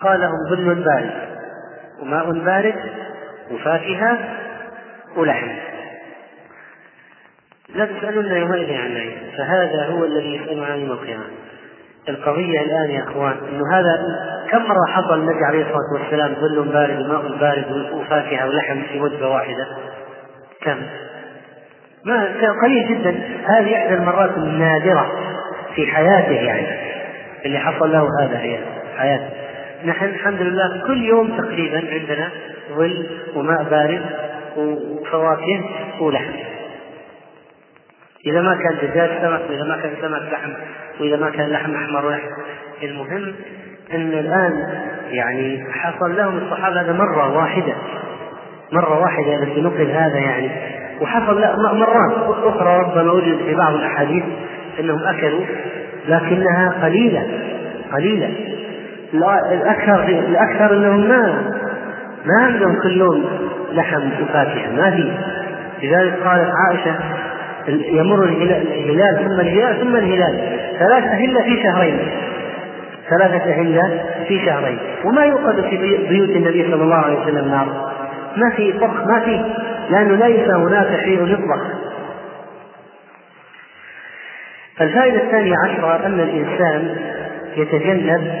قال لهم ظل بارد وماء بارد وفاكهة ولحم. لا تسألون يومئذ عن نعيم فهذا هو الذي يسأل عن يوم القيامة القضية الآن يا إخوان أنه هذا كم مرة حصل النبي عليه الصلاة والسلام ظل بارد وماء بارد وفاكهة ولحم في وجبة واحدة؟ كم؟ ما قليل جدا. هذه إحدى المرات النادرة في حياته يعني اللي حصل له هذا في حياته. نحن الحمد لله كل يوم تقريبا عندنا ظل وماء بارد وفواكه ولحم. إذا ما كان دجاج سمك وإذا ما كان سمك لحم وإذا ما كان لحم أحمر ولحم. المهم أن الآن يعني حصل لهم الصحابة هذا مرة واحدة مرة واحدة التي نقل هذا يعني. وحصل مرات أخرى ربما وجد في بعض الأحاديث أنهم أكلوا لكنها قليلة قليلة. الأكثر الأكثر أنهم ما ما عندهم كل يوم لحم وفاكهة ما في. لذلك قالت عائشة يمر الهلال ثم الهلال ثم الهلال. ثلاث أهلة في شهرين. ثلاثة أهلة في شهرين. وما يوقد في بيوت النبي صلى الله عليه وسلم نار. ما في طبخ ما في. لأنه ليس هناك شيء يطبخ. الفائدة الثانية عشرة أن الإنسان يتجنب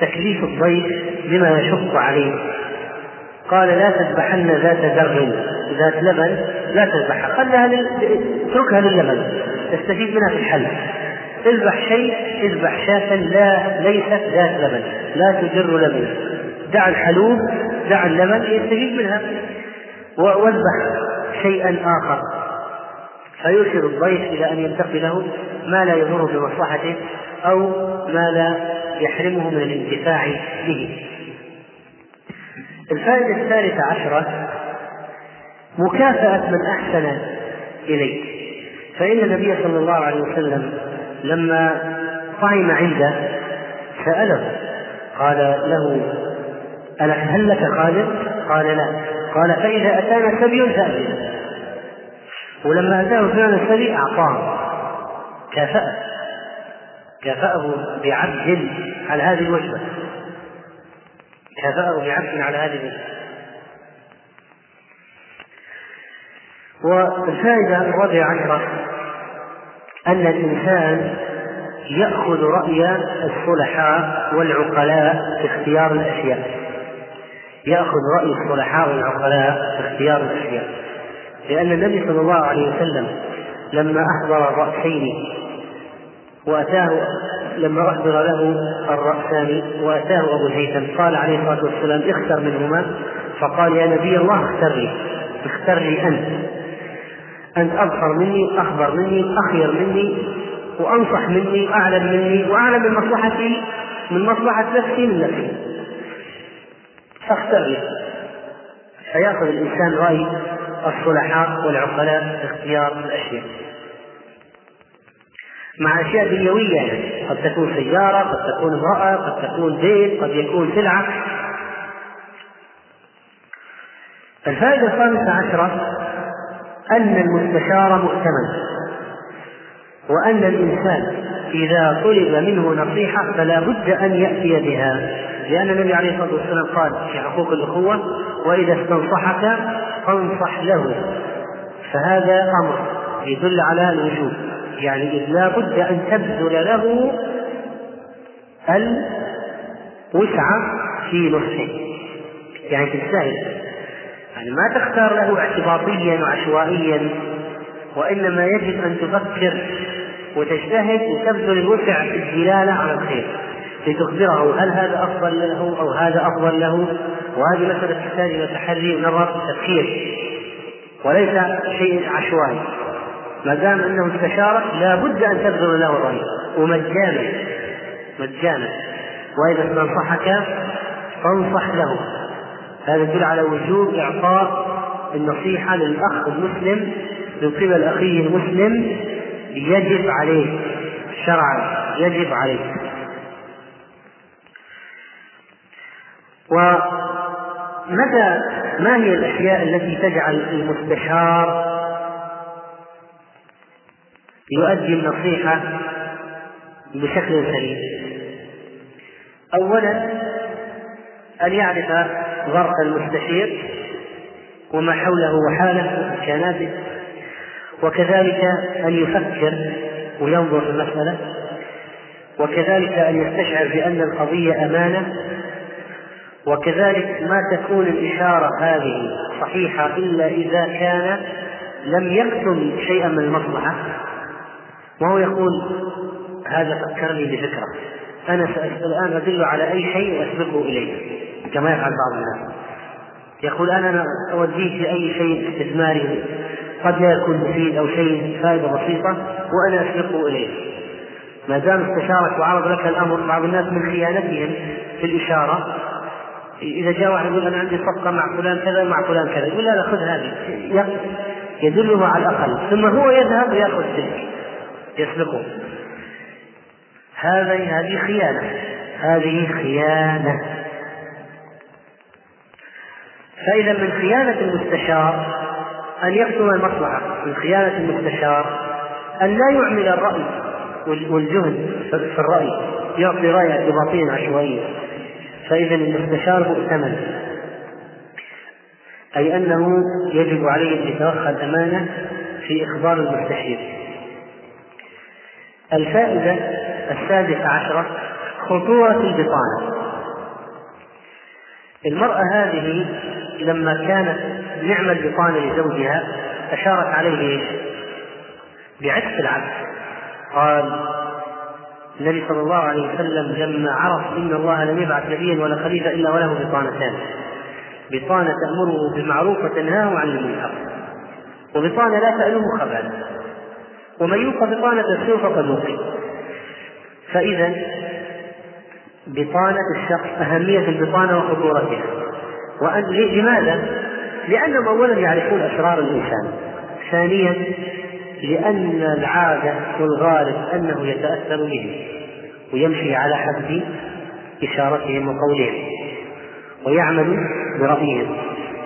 تكليف الضيف بما يشق عليه. قال لا تذبحن ذات ذر ذات لبن لا تذبحها خلها لل... اتركها للبن تستفيد منها في الحل. اذبح شيء اذبح شاة لا ليست ذات لبن لا تجر لبن. دع الحلوب دع اللبن يستفيد منها. واذبح شيئا آخر. فيرشد الضيف إلى أن ينتقله ما لا يضر بمصلحته أو ما لا يحرمه من الانتفاع به. الفائدة الثالثة عشرة مكافأة من أحسن إليك. فإن النبي صلى الله عليه وسلم لما طعم عنده سأله قال له ألك هل لك خادم؟ قال لا. قال فإذا أتانا سبي فأتنا ولما أتاه فلان السبي أعطاه كافأه. كافأه بعبد على هذه الوجبة. كافأه بعبد على هذه الوجبة. والفائدة الرابعة عشرة أن الإنسان يأخذ رأي الصلحاء والعقلاء في اختيار الأشياء. يأخذ رأي الصلحاء والعقلاء في اختيار الأشياء. لأن النبي صلى الله عليه وسلم لما أحضر الرأسين وأتاه لما أحضر له الرأسان وأتاه أبو الهيثم. قال عليه الصلاة والسلام اختر منهما. فقال يا نبي الله اختر لي اختر لي أنت. أنت أبصر مني أخبر مني أخير مني وأنصح مني أعلم مني وأعلم من مصلحتي من مصلحة نفسي من نفسي. فاختر لي. فيأخذ الإنسان رأي الصلحاء والعقلاء في اختيار الأشياء. مع أشياء دنيوية يعني. قد تكون سيارة قد تكون امرأة قد تكون بيت قد يكون سلعة. الفائدة الخامسة عشرة أن المستشار مؤتمن وأن الإنسان إذا طلب منه نصيحة فلا بد أن يأتي بها. لأن النبي عليه الصلاة والسلام قال في حقوق الأخوة وإذا استنصحك فانصح له. فهذا أمر يدل على الوجوب. يعني إذ لا بد أن تبذل له الوسع في نصحه. يعني تجتهد. يعني ما تختار له اعتباطيا وعشوائيا وإنما يجب أن تفكر وتجتهد وتبذل الوسع في الدلالة على الخير لتخبره هل هذا أفضل له أو هذا أفضل له. وهذه مسألة تحتاج إلى تحري ونظر وتفكير وليس شيء عشوائي. ما دام أنه استشارك لا بد أن تبذل له الرأي ومجانا مجانا. وإذا استنصحك فانصح له. هذا يدل على وجوب إعطاء النصيحة للأخ المسلم من قبل أخيه المسلم يجب عليه شرعا يجب عليه. ومتى ما هي الأشياء التي تجعل المستشار يؤدي النصيحة بشكل سليم. أولا أن يعرف ظرف المستشير وما حوله وحاله وإمكاناته وكذلك أن يفكر وينظر في المسألة وكذلك أن يستشعر بأن القضية أمانة وكذلك ما تكون الإشارة هذه صحيحة إلا إذا كان لم يكتم شيئا من المصلحة. وهو يقول هذا فكرني بفكرة. أنا الآن أدل على أي شيء وأسبقه إليه كما يفعل بعض الناس. يقول أنا أوديك لأي شيء استثماري قد لا يكون مفيد أو شيء فائدة بسيطة وأنا أسبقه إليه. ما دام استشارك وعرض لك الأمر بعض الناس من خيانتهم في الإشارة. إذا جاء واحد يقول أنا عندي صفقة مع فلان كذا ومع فلان كذا يقول لا لا خذ هذه. يدله على الأقل ثم هو يذهب ويأخذ تلك يسبقه. هذه هذه خيانة. هذه خيانة. فإذا من خيانة المستشار أن يكتم المصلحة من خيانة المستشار أن لا يعمل الرأي والجهد في الرأي يعطي رأي اعتباطيا عشوائيا فإذا المستشار مؤتمن. أي أنه يجب عليه أن يتوخى الأمانة في إخبار المستشير. الفائدة السادسة عشرة خطورة البطانة. المرأة هذه لما كانت نعم البطانة لزوجها أشارت عليه بعكس العكس. قال النبي صلى الله عليه وسلم لما عرف إن الله لم يبعث نبيا ولا خليفة إلا وله بطانتان. بطانة تأمره بالمعروف وتنهاه عن المنكر. وبطانة لا تألوه خبالا. ومن يوق بطانة السوء فقد وقي فإذا بطانة الشخص أهمية البطانة وخطورتها وأن لماذا؟ لأنهم أولا يعرفون أسرار الإنسان. ثانيا لأن العادة والغالب أنه يتأثر بهم ويمشي على حسب إشارتهم وقولهم. ويعمل برأيهم.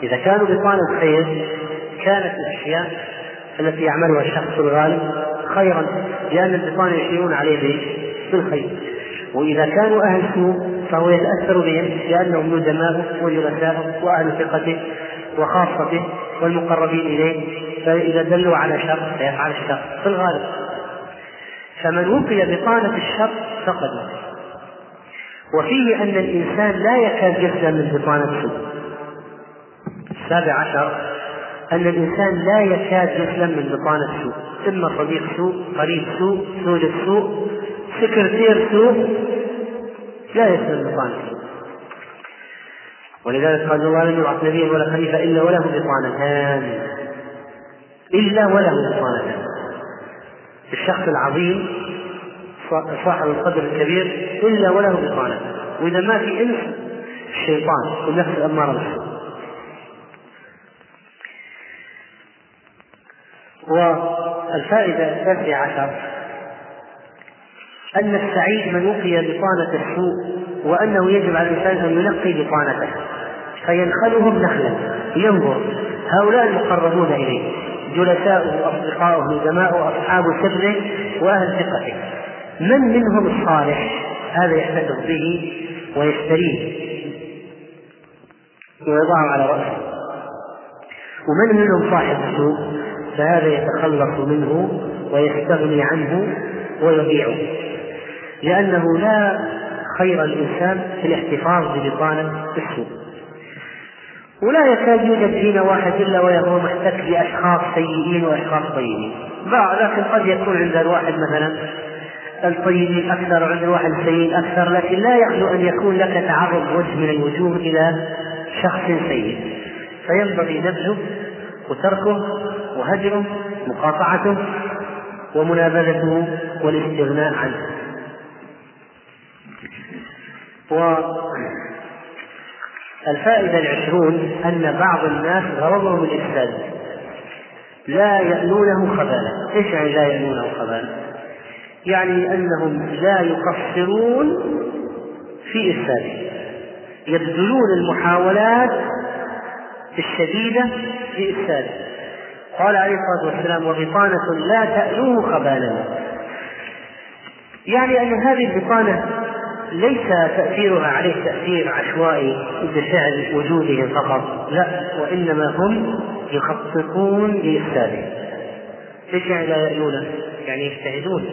إذا كانوا بطانة خير كانت الأشياء التي يعملها الشخص الغالب خيرا لأن البطانة يشيرون عليه بالخير. وإذا كانوا أهل سوء فهو يتأثر بهم لأنهم ندماؤه وجلساؤه وأهل ثقته وخاصته والمقربين إليه. فإذا دلوا على شر فيفعل الشر في الغالب. فمن وقي بطانة الشر فقد وفيه أن الإنسان لا يكاد يسلم من بطانة السوء. السابع عشر أن الإنسان لا يكاد يسلم من بطانة السوء إما صديق سوء قريب سوء زوجة سوء سكرتير سوء لا يسلم بطانة السوء ولذلك قال الله لم يبعث نبيا ولا خليفة إلا وله بطانتان. إلا وله بطانتان. الشخص العظيم صاحب القدر الكبير إلا وله بطانة. وإذا ما في إنس الشيطان والنفس الأمارة بالسوء والفائدة التاسعة عشر. أن السعيد من وقي بطانة السوء وأنه يجب على الإنسان أن ينقي بطانته فينخلهم نخلا. ينظر هؤلاء المقربون إليه جلساؤه وأصدقاؤه ندماؤه أصحاب سره وأهل ثقته. من منهم الصالح؟ هذا يحتفظ به ويشتريه. ويضعه على رأسه. ومن منهم صاحب السوء؟ فهذا يتخلص منه ويستغني عنه ويبيعه. لأنه لا خير الإنسان في الاحتفاظ ببطانة السوء ولا يكاد يوجد فينا واحد إلا وهو محتك بأشخاص سيئين وأشخاص طيبين. لكن قد يكون عند الواحد مثلا الطيبين أكثر وعند الواحد السيئين أكثر لكن لا يخلو أن يكون لك تعرض وجه من الوجوه إلى شخص سيء. فينبغي نبذه وتركه وهجره مقاطعته ومنابذته والاستغناء عنه. والفائدة العشرون أن بعض الناس غرضهم الإفساد. لا يألونه خبالا. إيش يعني لا يألونه خبالا؟ يعني أنهم لا يقصرون في إفساده. يبذلون المحاولات الشديدة في إفساده. قال عليه الصلاة والسلام وبطانة لا تألوه خبالا. يعني أن هذه البطانة ليس تأثيرها عليه تأثير عشوائي بفعل وجوده فقط لا وإنما هم يخططون لإفساده. إيش يعني لا يألونه؟ يعني يجتهدون.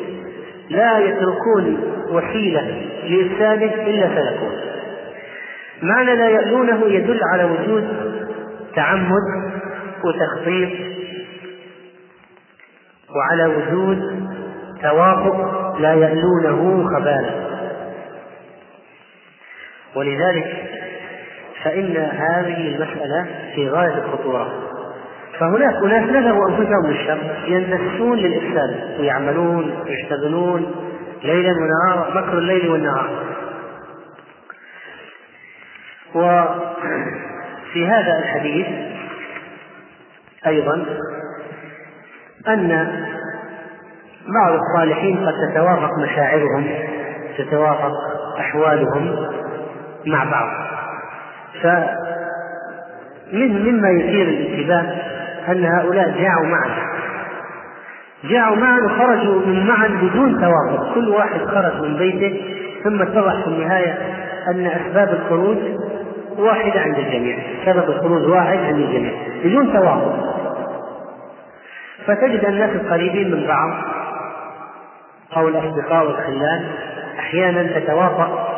لا يتركون وسيلة لإفساده إلا سلكوه. معنى لا يألونه يدل على وجود تعمد وتخطيط وعلى وجود توافق لا يألونه خبالا. ولذلك فإن هذه المسألة في غاية الخطورة. فهناك أناس نذروا أنفسهم للشر يندسون للإفساد ويعملون ويشتغلون ليلا ونهارا مكر الليل والنهار. وفي هذا الحديث أيضا أن بعض الصالحين قد تتوافق مشاعرهم تتوافق أحوالهم مع بعض. فمن مما يثير الانتباه أن هؤلاء جاءوا معا. جاءوا معا وخرجوا من معا بدون توافق. كل واحد خرج من بيته ثم اتضح في النهاية أن أسباب الخروج واحدة عند الجميع. سبب الخروج واحد عند الجميع بدون توافق. فتجد الناس القريبين من بعض. أو الأصدقاء والخلان أحيانا تتوافق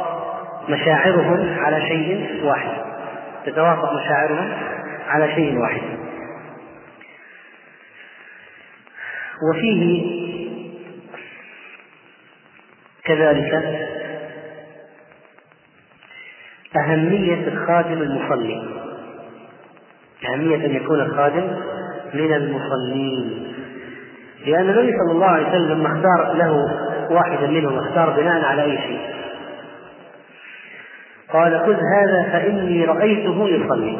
مشاعرهم على شيء واحد. تتوافق مشاعرهم على شيء واحد. وفيه كذلك أهمية الخادم المصلي. أهمية أن يكون الخادم من المصلين. لأن النبي صلى الله عليه وسلم لما اختار له واحدا منهم اختار بناء على أي شيء؟ قال خذ هذا فإني رأيته يصلي.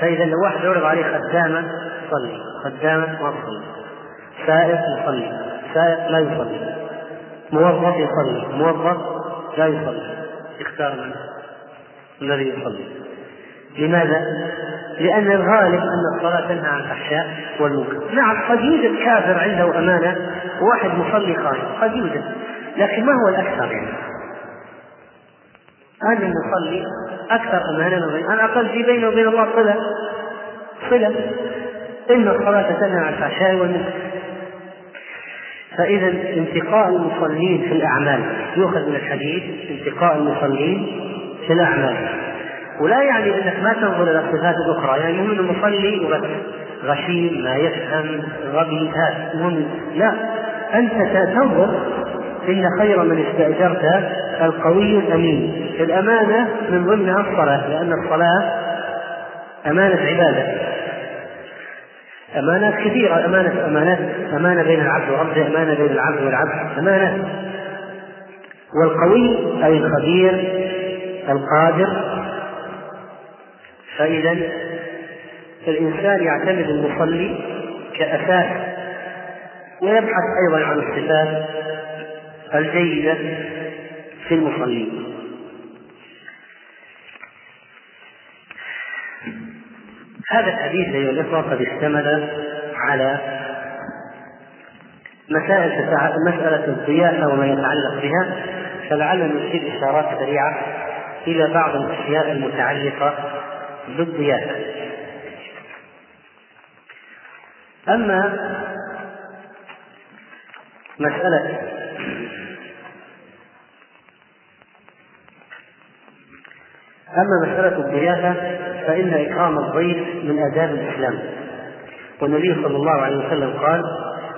فإذا لو واحد عرض عليه خدامة صلي خدامة ما تصلي سائق يصلي سائق لا يصلي. موظف يصلي موظف لا يصلي. اختار من الذي يصلي. لماذا؟ لأن الغالب أن الصلاة تنهى عن الفحشاء والمنكر. نعم قد يوجد كافر عنده أمانة وواحد مصلي خارج قد يوجد لكن ما هو الأكثر يعني؟ أن المصلي أكثر أمانة من على الأقل في بينه وبين الله صلة صلة. إن الصلاة تنهى عن الفحشاء والمنكر. فإذا انتقاء المصلين في الأعمال يؤخذ من الحديث انتقاء المصلين في الأعمال. ولا يعني أنك ما تنظر إلى الصفات الأخرى يعني المهم أنه مصلي وبس غشيم ما يفهم غبي هذا المهم لا. أنت تنظر إن خير من استأجرت القوي الأمين. الأمانة من ضمنها الصلاة لأن الصلاة أمانة عبادة. أمانات كثيرة. أمانة أمانات أمانة بين العبد وربه أمانة بين العبد والعبد. أمانة. والقوي أي الخبير القادر فإذا الإنسان يعتمد المصلي كأساس ويبحث أيضا عن الصفات الجيدة في المصلين هذا الحديث أيها الإخوة قد اشتمل على مسائل مسألة الضيافة وما يتعلق بها فلعلنا نشير إشارات سريعة إلى بعض الأشياء المتعلقة بالضيافة أما مسألة أما مسألة الضيافة فإن إكرام الضيف من آداب الإسلام. والنبي صلى الله عليه وسلم قال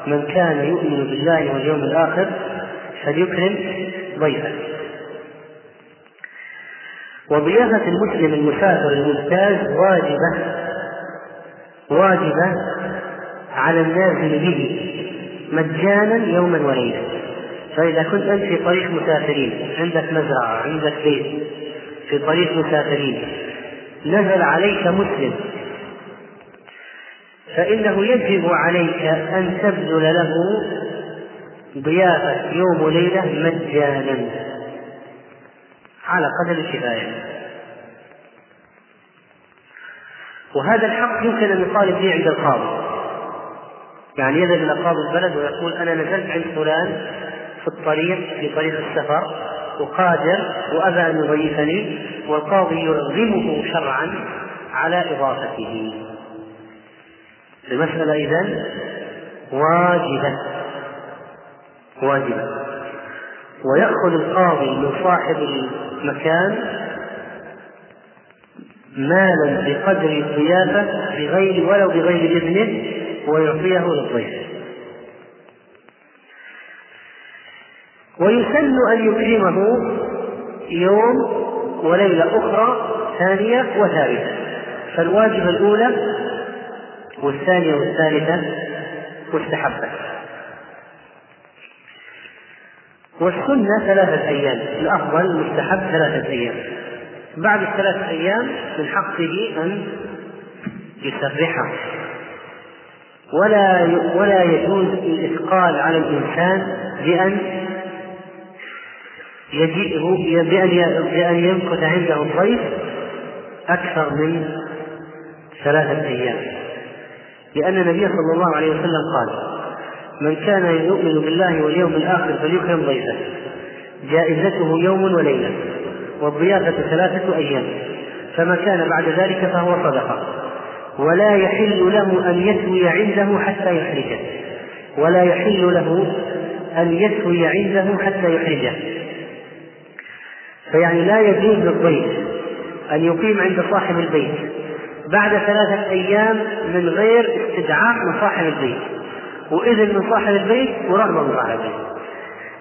من كان يؤمن بالله واليوم الآخر فليكرم ضيفه. وضيافة المسلم المسافر الممتاز واجبة واجبة على النازل به مجانا يوما وليلة فإذا كنت أنت في طريق مسافرين عندك مزرعة عندك بيت في طريق مسافرين نزل عليك مسلم فإنه يجب عليك أن تبذل له ضيافة يوم وليلة مجانا. على قدر الكفاية وهذا الحق يمكن أن يطالب به عند القاضي. يعني يذهب إلى قاضي البلد ويقول أنا نزلت عند فلان في الطريق في طريق السفر وقادر وأبى أن يضيفني والقاضي يرغمه شرعا على إضافته. المسألة إذن واجبة. واجبة. ويأخذ القاضي من صاحب المكان مالا بقدر الضيافة بغير ولو بغير إذنه ويعطيه للضيف. ويسن أن يكرمه يوم وليلة أخرى ثانية وثالثة. فالواجبة الأولى والثانية والثالثة مستحبة. والسنة ثلاثة أيام الأفضل المستحب ثلاثة أيام. بعد الثلاثة أيام من حقه أن يسرحه. ولا ولا يجوز الإثقال على الإنسان بأن يجيئه بأن بأن يمكث عنده الضيف أكثر من ثلاثة أيام. لأن النبي صلى الله عليه وسلم قال من كان يؤمن بالله واليوم الآخر فليكرم ضيفه. جائزته يوم وليلة والضيافة ثلاثة أيام. فما كان بعد ذلك فهو صدقة. ولا يحل له أن يثوي عنده حتى يحرجه. ولا يحل له أن يثوي عنده حتى يحرجه. فيعني لا يجوز للضيف أن يقيم عند صاحب البيت بعد ثلاثة أيام من غير استدعاء من صاحب البيت. وإذن من صاحب البيت ورغبة من صاحب البيت.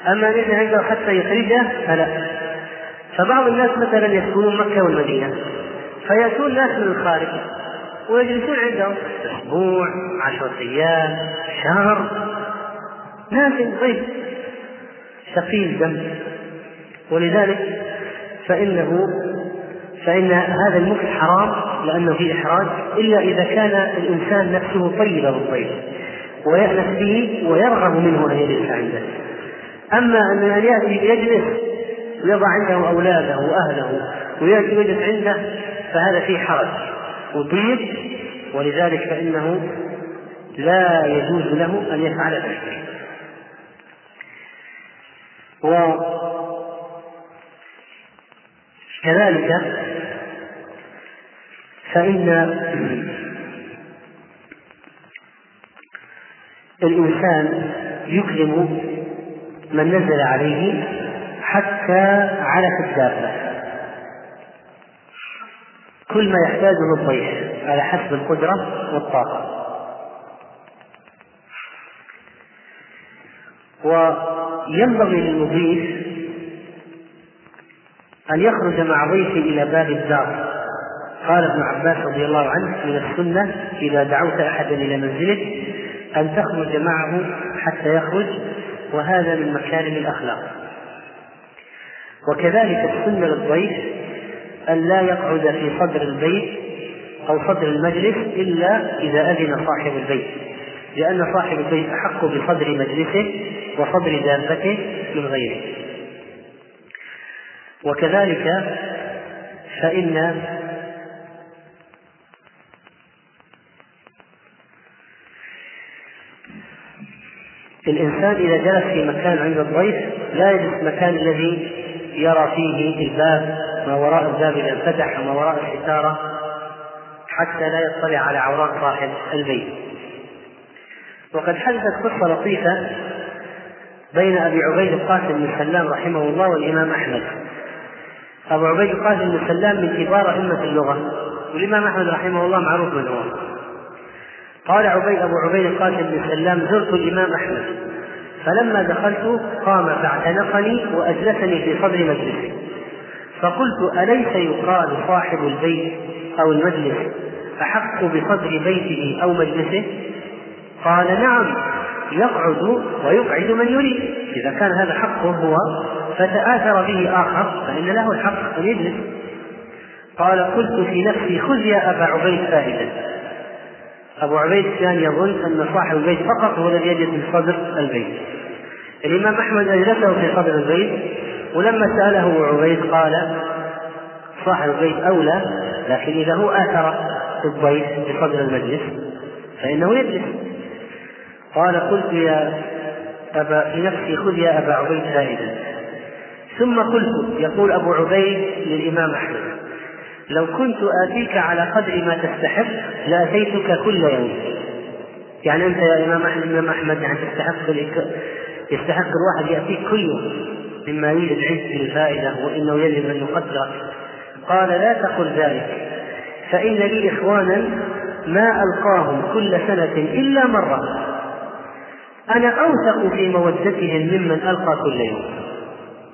أما أن عنده حتى يخرجه فلا. فبعض الناس مثلا يسكنون مكة والمدينة فيأتون ناس من الخارج ويجلسون عندهم أسبوع عشرة أيام شهر. ناس ضيف ثقيل دم. ولذلك فإنه فإن هذا المكس حرام لأنه فيه إحراج إلا إذا كان الإنسان نفسه طيب بالطيب. ويأنس به ويرغب منه أن يجلس عنده. أما أن يأتي يجلس ويضع عنده أولاده وأهله ويأتي ويجلس عنده فهذا فيه حرج وضيق ولذلك فإنه لا يجوز له أن يفعل ذلك. وكذلك فإن الإنسان يكرم من نزل عليه حتى على الدابة. كل ما يحتاجه الضيف على حسب القدرة والطاقة. وينبغي للمضيف أن يخرج مع ضيفه إلى باب الدار. قال ابن عباس رضي الله عنه من السنة إذا دعوت أحدا إلى منزلك أن تخرج معه حتى يخرج وهذا من مكارم الأخلاق. وكذلك السنة للضيف أن لا يقعد في صدر البيت أو صدر المجلس إلا إذا أذن صاحب البيت لأن صاحب البيت أحق بصدر مجلسه وصدر دابته من غيره. وكذلك فإن الإنسان إذا جلس في مكان عند الضيف لا يجلس المكان الذي يرى فيه الباب ما وراء الباب إذا انفتح وما وراء الستارة حتى لا يطلع على عورات صاحب البيت. وقد حدثت قصة لطيفة بين أبي عبيد القاسم بن سلام رحمه الله والإمام أحمد. أبو عبيد القاسم بن سلام من كبار أئمة اللغة والإمام أحمد رحمه الله معروف من هو. قال عبيد أبو عبيد القاسم بن سلام زرت الإمام أحمد. فلما دخلت قام فاعتنقني وأجلسني في صدر مجلسه فقلت أليس يقال صاحب البيت أو المجلس أحق بصدر بيته أو مجلسه؟ قال نعم يقعد ويقعد من يريد. إذا كان هذا حقه هو فتآثر به آخر فإن له الحق أن يجلس. قال قلت في نفسي خذ يا أبا عبيد فائدة أبو عبيد كان يظن أن صاحب البيت فقط هو الذي يجلس في صدر البيت. الإمام أحمد أجلسه في صدر البيت ولما سأله عبيد قال صاحب البيت أولى لكن إذا هو آثر الضيف بصدر المجلس فإنه يجلس. قال قلت يا أبا في نفسي خذ يا أبا عبيد فائدة ثم قلت يقول أبو عبيد للإمام أحمد لو كنت آتيك على قدر ما تستحق لأتيتك كل يوم. يعني أنت يا إمام أحمد أحمد يعني تستحق يستحق الواحد يأتيك كل يوم. مما يوجد عند الفائدة وإنه يجب أن يقدر. قال لا تقل ذلك. فإن لي إخوانا ما ألقاهم كل سنة إلا مرة. أنا أوثق في مودتهم ممن ألقى كل يوم.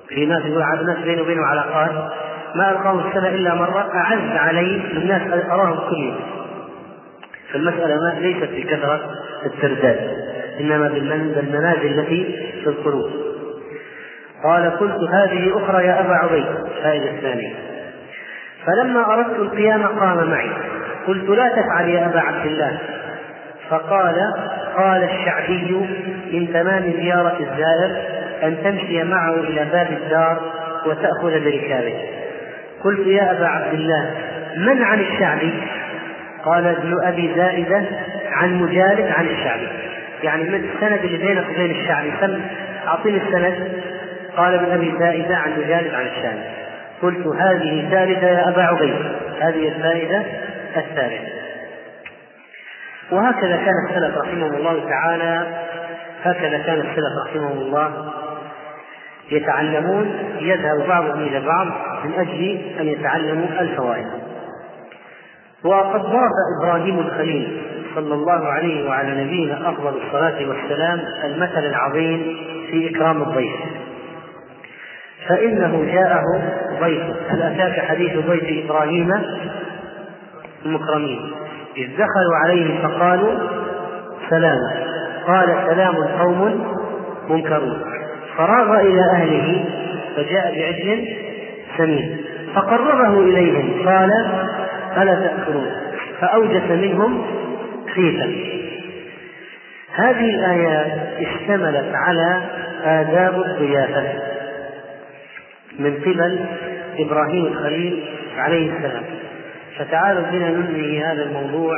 في ناس يقول ناس بينه وبينه علاقات. ما ألقاهم السنة إلا مرة أعز علي من ناس أراهم كل يوم فالمسألة ما ليست في كثرة الترداد إنما بالمنازل التي في القلوب. قال قلت هذه أخرى يا أبا عبيد الفائدة الثانية. فلما أردت القيام قام معي. قلت لا تفعل يا أبا عبد الله. فقال قال الشعبي من تمام زيارة الزائر أن تمشي معه إلى باب الدار وتأخذ بركابه. قلت يا أبا عبد الله من عن الشعبي؟ قال ابن أبي زائدة عن مجالد عن الشعبي. يعني من السند اللي بينك وبين الشعبي سم أعطيني السند. قال ابن أبي زائدة عن مجالد عن الشعبي. قلت هذه ثالثة يا أبا عبيد. هذه الفائدة الثالثة. وهكذا كان السلف رحمهم الله تعالى هكذا كان السلف رحمهم الله. يتعلمون يذهب بعضهم إلى بعض من أجل أن يتعلموا الفوائد. وقد ضرب إبراهيم الخليل صلى الله عليه وعلى نبينا أفضل الصلاة والسلام المثل العظيم في إكرام الضيف. فإنه جاءه ضيف. هل أتاك حديث ضيف إبراهيم؟ المكرمين. إذ دخلوا عليه فقالوا سلاما قال سلام قوم منكرون. فراغ إلى أهله فجاء بعجل سمين. فقربه إليهم قال ألا تأكلون؟ فأوجس منهم خيفة. هذه الآيات اشتملت على آداب الضيافة من قبل إبراهيم الخليل عليه السلام. فتعالوا بنا ننهي هذا الموضوع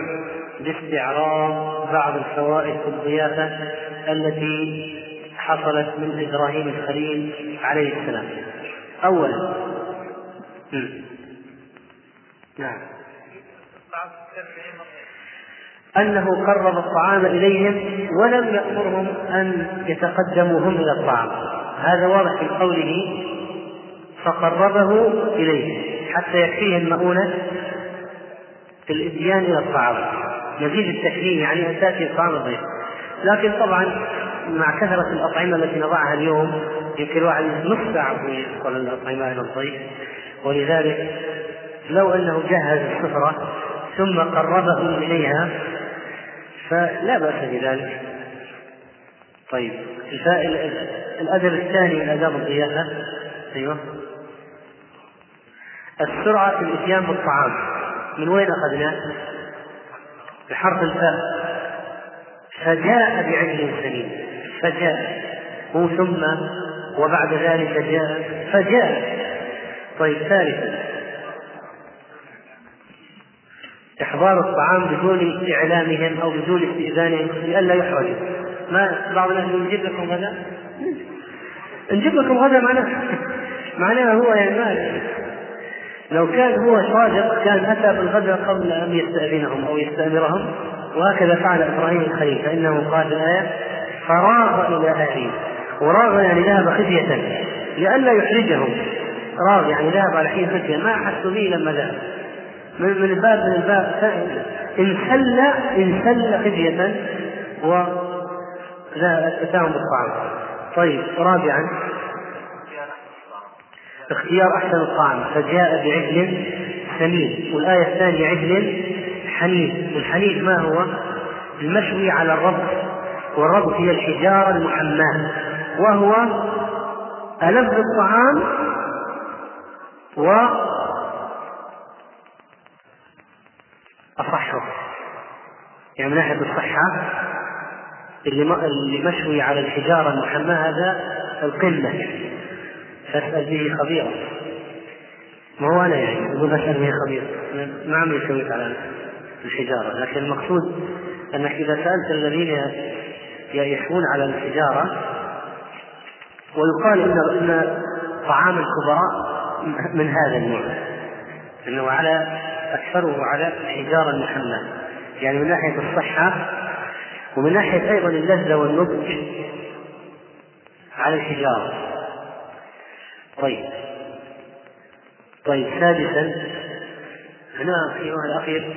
باستعراض بعض الفوائد في الضيافة التي حصلت من إبراهيم الخليل عليه السلام. أولا نعم. أنه قرب الطعام إليهم ولم يأمرهم أن يتقدموا هم إلى الطعام. هذا واضح في قوله فقربه إليهم حتى يكفيه المؤونة في الإتيان إلى الطعام. مزيد التكريم يعني أن تأتي الطعام الضيف. لكن طبعا مع كثرة الأطعمة التي نضعها اليوم يمكن الواحد نص ساعة يدخل الأطعمة إلى الضيف ولذلك لو أنه جهز السفرة ثم قربهم إليها فلا بأس بذلك. طيب الأدب الثاني من آداب الضيافة. أيوه. السرعة في الإتيان بالطعام. من وين أخذناه؟ بحرف الفاء. فجاء بعجل سليم. فجاء. هو ثم وبعد ذلك جاء. فجاء. طيب ثالثا. إحضار الطعام بدون إعلامهم أو بدون استئذانهم لئلا يحرجوا ما بعض الناس نجيب لكم غدا؟ نجيب لكم غدا معناه معناه هو يعني ما لو كان هو صادق كان أتى بالغداء قبل أن يستأذنهم أو يستأمرهم وهكذا فعل إبراهيم الخليل فإنه قال الآية فراغ إلى أهله وراغ يعني ذهب خفية لئلا يحرجهم. راغ يعني ذهب على حين خفية ما أحسوا به لما ذهب. من الباب من الباب انسل انسل خفية و أتاهم بالطعام طيب رابعا. اختيار أحسن الطعام فجاء بعجل سمين والآية الثانية عجل حنيف والحنيف ما هو؟ المشوي على الرب. والرب هي الحجارة المحماة وهو ألذ الطعام و أصحه. يعني من ناحية الصحة اللي مشوي على الحجارة المحماة هذا القمة. فاسأل به خبيرا. ما هو أنا يعني؟ أقول أسأل به خبيرا. ما عمري سويت على الحجارة لكن المقصود أنك إذا سألت الذين يشوون على الحجارة ويقال ان إن طعام الكبراء من هذا النوع إنه على أكثره على الحجاره المحماه يعني من ناحية الصحة ومن ناحية أيضا اللذة والنضج على الحجارة. طيب. طيب سادسا. هنا أيها الأخير.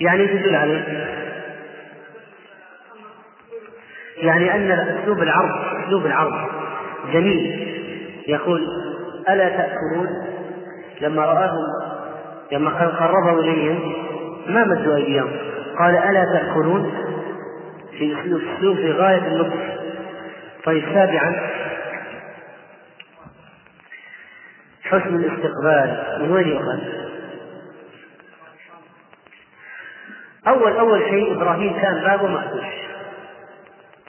يعني تدل عليه. يعني أن أسلوب العرض أسلوب العرض جميل. يقول ألا تأكلون؟ لما راهم لما قربوا اليهم ما مدوا أيديهم؟ قال ألا تأكلون؟ في أسلوب في غاية اللطف طيب سابعا حسن الاستقبال. من وين يؤخذ؟ أول أول شيء إبراهيم كان بابه مفتوح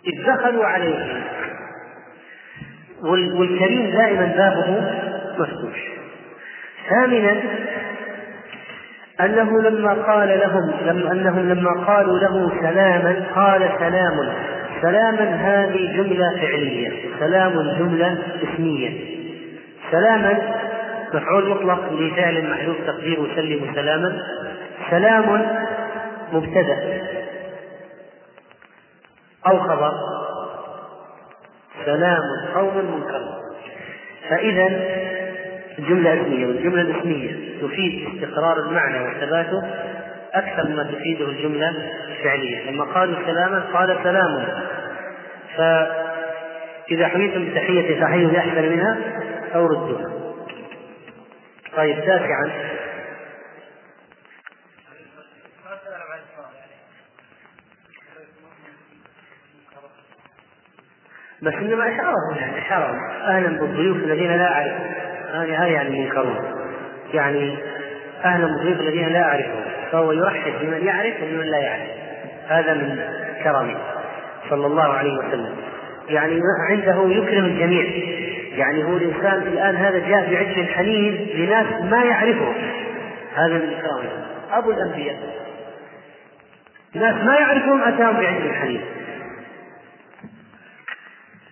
إذ دخلوا عليه. والكريم دائما بابه مفتوح ثامنا أنه لما قال لهم لما أنهم لما قالوا له سلاما قال سلام. سلاما هذه جملة فعلية. سلام جملة اسمية. سلاما مفعول مطلق لفعل محذوف تقديره سلم سلاما. سلام مبتدأ. أو خبر. سلام قوم منكر. فإذا الجملة اسمية والجملة الاسمية تفيد استقرار المعنى وثباته أكثر مما تفيده الجملة الفعلية. لما قالوا سلاما قال سلام. فإذا حييتم بتحية فحيوا بأحسن منها أو ردوها. طيب تاسعا. بس إنما اشعرهم يعني اشعرهم أهلا بالضيوف الذين لا اعرفهم هذه هذه يعني منكرون يعني أهلا بالضيوف الذين لا أعرفهم. فهو يرحب بمن يعرف وبمن لا يعرف. هذا من كرمه. صلى الله عليه وسلم. يعني عنده يكرم الجميع. يعني هو الإنسان الآن هذا جاء بعجل حنين لناس ما يعرفه هذا من كرمه. أبو الأنبياء. ناس ما يعرفون أتاهم بعجل حنين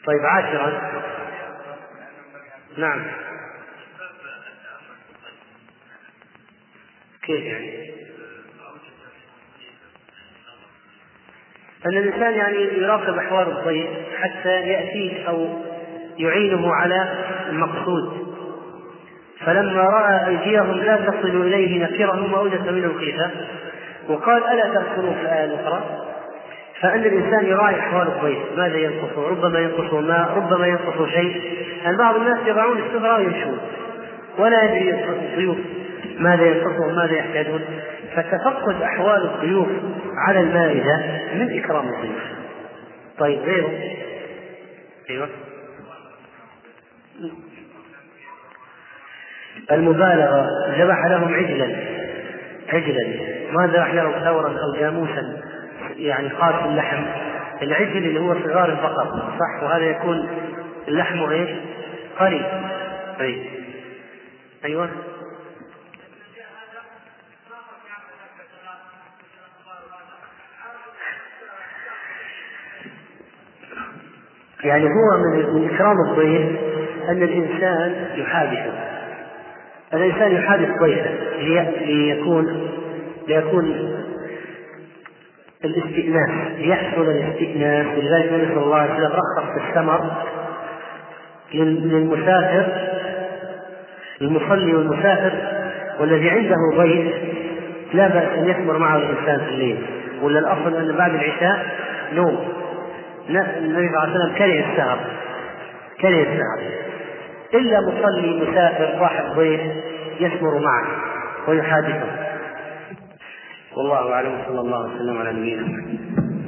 طيب عاشرا. نعم. كيف يعني؟ أن الإنسان يعني يراقب أحوال الضيف حتى يأتيه أو يعينه على المقصود. فلما رأى أيديهم لا تصل إليه نكرهم وأوجس منهم خيفة وقال ألا تذكروا في الآية الأخرى فأن الإنسان يراعي أحوال الضيف ماذا ينقصه ربما ينقصه ماء ربما ينقصه شيء. يعني بعض الناس يضعون السفرة ويمشون. ولا يدري الضيوف ماذا ينقصهم ماذا يحتاجون. فتفقد أحوال الضيوف على المائدة من إكرام الضيوف. طيب غيره؟ أيوه. المبالغة ذبح لهم عجلا. عجلا. ما ذبح لهم ثورا أو جاموسا؟ يعني قاس اللحم العجل اللي هو صغار البقر صح؟ وهذا يكون لحمه إيش؟ قري طيب. أيوه. يعني هو من من إكرام الضيف أن الإنسان يحادثه الإنسان يحادث ضيفه ليكون ليكون الاستئناس ليحصل الاستئناس ولذلك النبي صلى الله عليه وسلم رخص في الثمر للمسافر المصلي والمسافر والذي عنده ضيف لا بأس أن يثمر معه الإنسان في الليل. ولا الأفضل أن بعد العشاء نوم. النبي صلى الله عليه وسلم كره السهر. كره السهر. إلا مصلي مسافر صاحب ضيف يثمر معه ويحادثه. والله أعلم صلى الله وسلم على نبينا محمد.